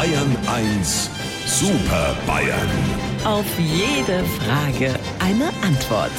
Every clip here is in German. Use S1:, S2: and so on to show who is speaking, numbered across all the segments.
S1: Bayern 1 Super Bayern.
S2: Auf jede Frage eine Antwort.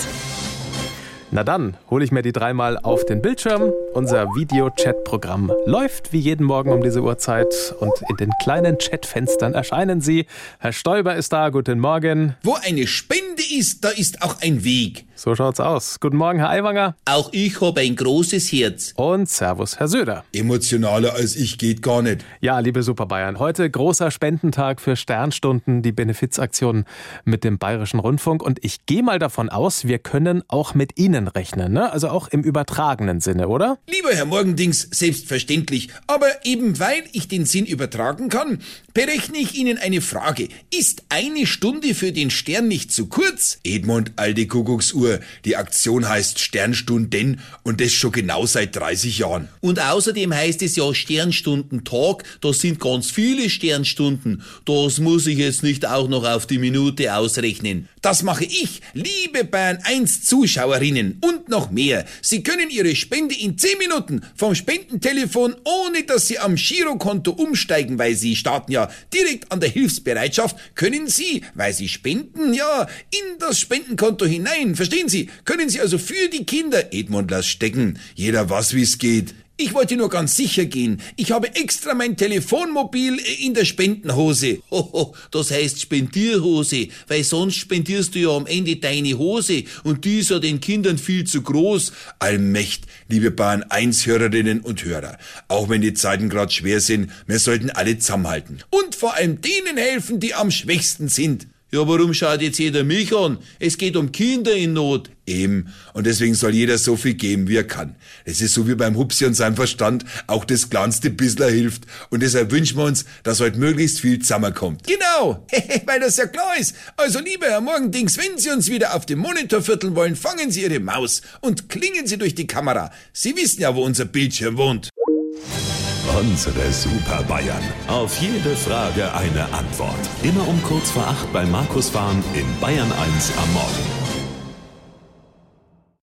S3: Na dann hole ich mir die dreimal auf den Bildschirm. Unser Video-Chat-Programm läuft wie jeden Morgen um diese Uhrzeit und in den kleinen Chatfenstern erscheinen sie. Herr Stoiber ist da, guten Morgen.
S4: Wo eine Spende ist, da ist auch ein Weg.
S3: So schaut's aus. Guten Morgen, Herr Aiwanger.
S5: Auch ich habe ein großes Herz.
S3: Und Servus, Herr Söder.
S6: Emotionaler als ich geht gar nicht.
S3: Ja, liebe Super Bayern, heute großer Spendentag für Sternstunden, die Benefizaktion mit dem Bayerischen Rundfunk. Und ich gehe mal davon aus, wir können auch mit Ihnen rechnen, ne? Also auch im übertragenen Sinne, oder?
S4: Lieber Herr Morgendings, selbstverständlich. Aber eben weil ich den Sinn übertragen kann, berechne ich Ihnen eine Frage. Ist eine Stunde für den Stern nicht zu kurz?
S6: Edmund, alte Kuckucksuhr. Die Aktion heißt Sternstunden und das schon genau seit 30 Jahren.
S5: Und außerdem heißt es ja Sternstundentag. Da sind ganz viele Sternstunden. Das muss ich jetzt nicht auch noch auf die Minute ausrechnen.
S4: Das mache ich, liebe Bayern 1 Zuschauerinnen und noch mehr. Sie können Ihre Spende in 10 Minuten vom Spendentelefon, ohne dass Sie am Girokonto umsteigen, weil Sie starten ja direkt an der Hilfsbereitschaft, können Sie, weil Sie spenden, ja, in das Spendenkonto hinein. Verstehen Sie? Können Sie also für die Kinder,
S6: Edmund, lass stecken. Jeder weiß, wie's geht.
S4: Ich wollte nur ganz sicher gehen. Ich habe extra mein Telefonmobil in der Spendenhose.
S5: Hoho, das heißt Spendierhose, weil sonst spendierst du ja am Ende deine Hose und die ist ja den Kindern viel zu groß.
S6: Allmächt, liebe Bahn 1 Hörerinnen und Hörer. Auch wenn die Zeiten gerade schwer sind, wir sollten alle zusammenhalten.
S4: Und vor allem denen helfen, die am schwächsten sind.
S5: Ja, warum schaut jetzt jeder mich an? Es geht um Kinder in Not.
S6: Eben. Und deswegen soll jeder so viel geben, wie er kann. Es ist so wie beim Hupsi und seinem Verstand, auch das kleinste Bissler hilft. Und deshalb wünschen wir uns, dass heute möglichst viel zusammenkommt.
S4: Genau, weil das ja klar ist. Also lieber Herr Morgendings, wenn Sie uns wieder auf dem Monitor vierteln wollen, fangen Sie Ihre Maus und klingen Sie durch die Kamera. Sie wissen ja, wo unser Bildschirm wohnt.
S1: Unsere Super Bayern. Auf jede Frage eine Antwort. Immer um kurz vor acht bei Markus Fahren in Bayern 1 am Morgen.